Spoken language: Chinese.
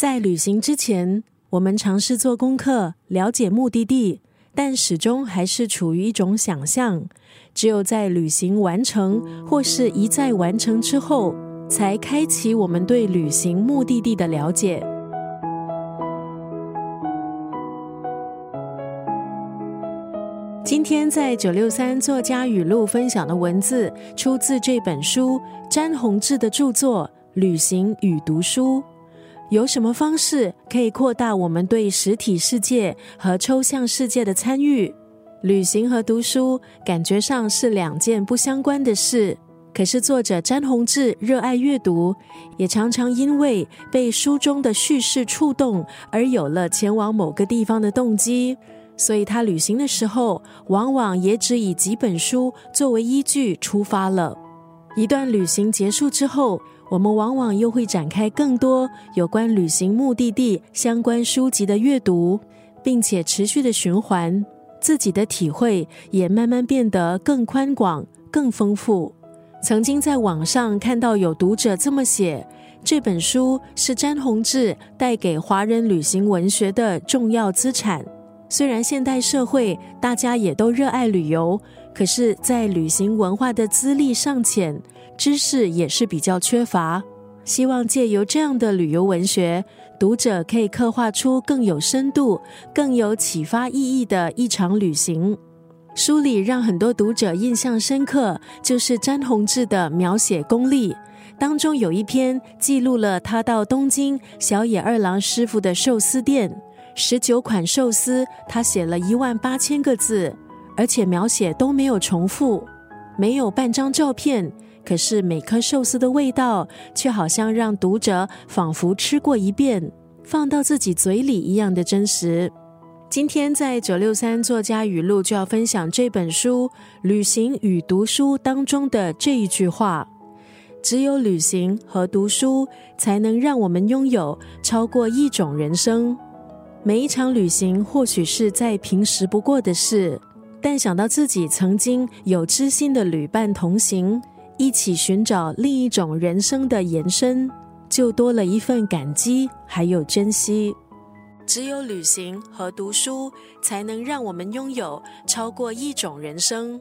在旅行之前，我们尝试做功课，了解目的地，但始终还是处于一种想象。只有在旅行完成或是一再完成之后，才开启我们对旅行目的地的了解。今天在九六三作家语录分享的文字，出自这本书詹宏志的著作《旅行与读书》。有什么方式可以扩大我们对实体世界和抽象世界的参与？旅行和读书感觉上是两件不相关的事，可是作者詹宏志热爱阅读，也常常因为被书中的叙事触动而有了前往某个地方的动机。所以他旅行的时候，往往也只以几本书作为依据出发了。一段旅行结束之后，我们往往又会展开更多有关旅行目的地相关书籍的阅读，并且持续的循环，自己的体会也慢慢变得更宽广、更丰富。曾经在网上看到有读者这么写：这本书是詹宏志带给华人旅行文学的重要资产。虽然现代社会大家也都热爱旅游，可是，在旅行文化的资历尚浅，知识也是比较缺乏。希望借由这样的旅游文学，读者可以刻画出更有深度、更有启发意义的一场旅行。书里让很多读者印象深刻，就是詹宏志的描写功力。当中有一篇记录了他到东京小野二郎师傅的寿司店。十九款寿司，他写了一万八千个字，而且描写都没有重复，没有半张照片。可是每颗寿司的味道，却好像让读者仿佛吃过一遍，放到自己嘴里一样的真实。今天在九六三作家语录就要分享这本书《旅行与读书》当中的这一句话：只有旅行和读书，才能让我们拥有超过一种人生。每一场旅行或许是再平时不过的事，但想到自己曾经有知心的旅伴同行，一起寻找另一种人生的延伸，就多了一份感激，还有珍惜。只有旅行和读书，才能让我们拥有超过一种人生。